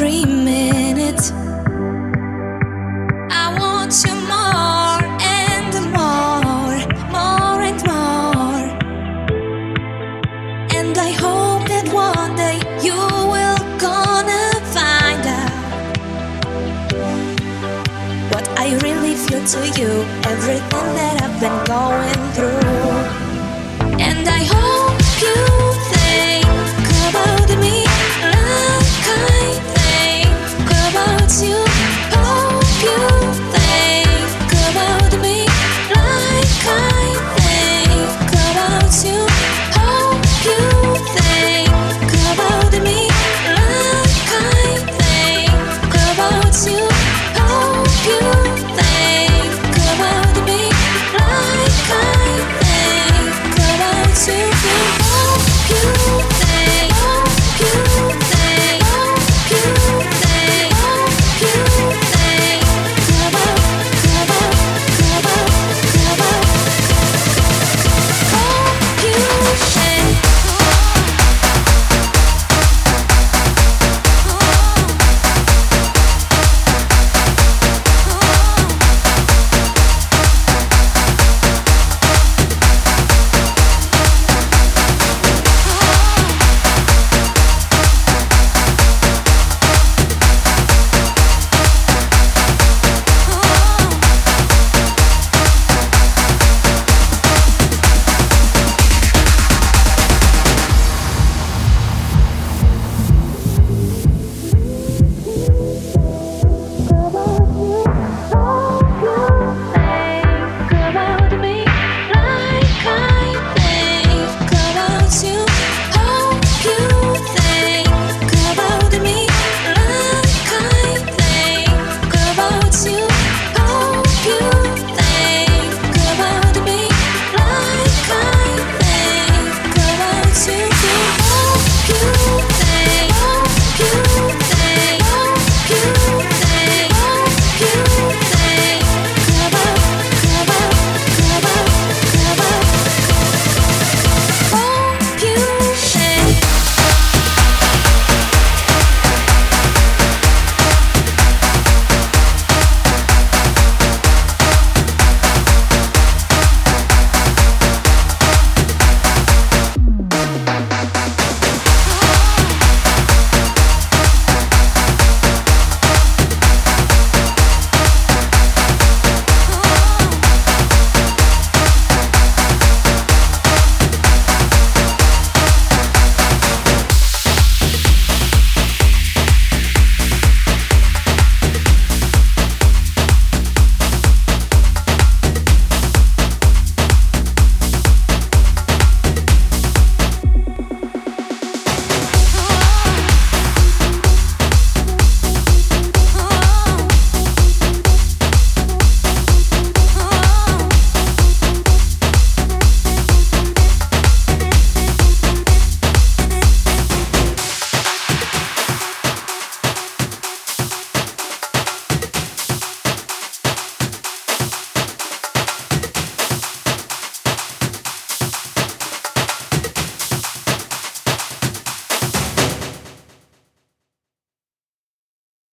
every minute. I want you more and more, more and more. And I hope that one day you will gonna find out what I really feel to you. Everything that I've been going through.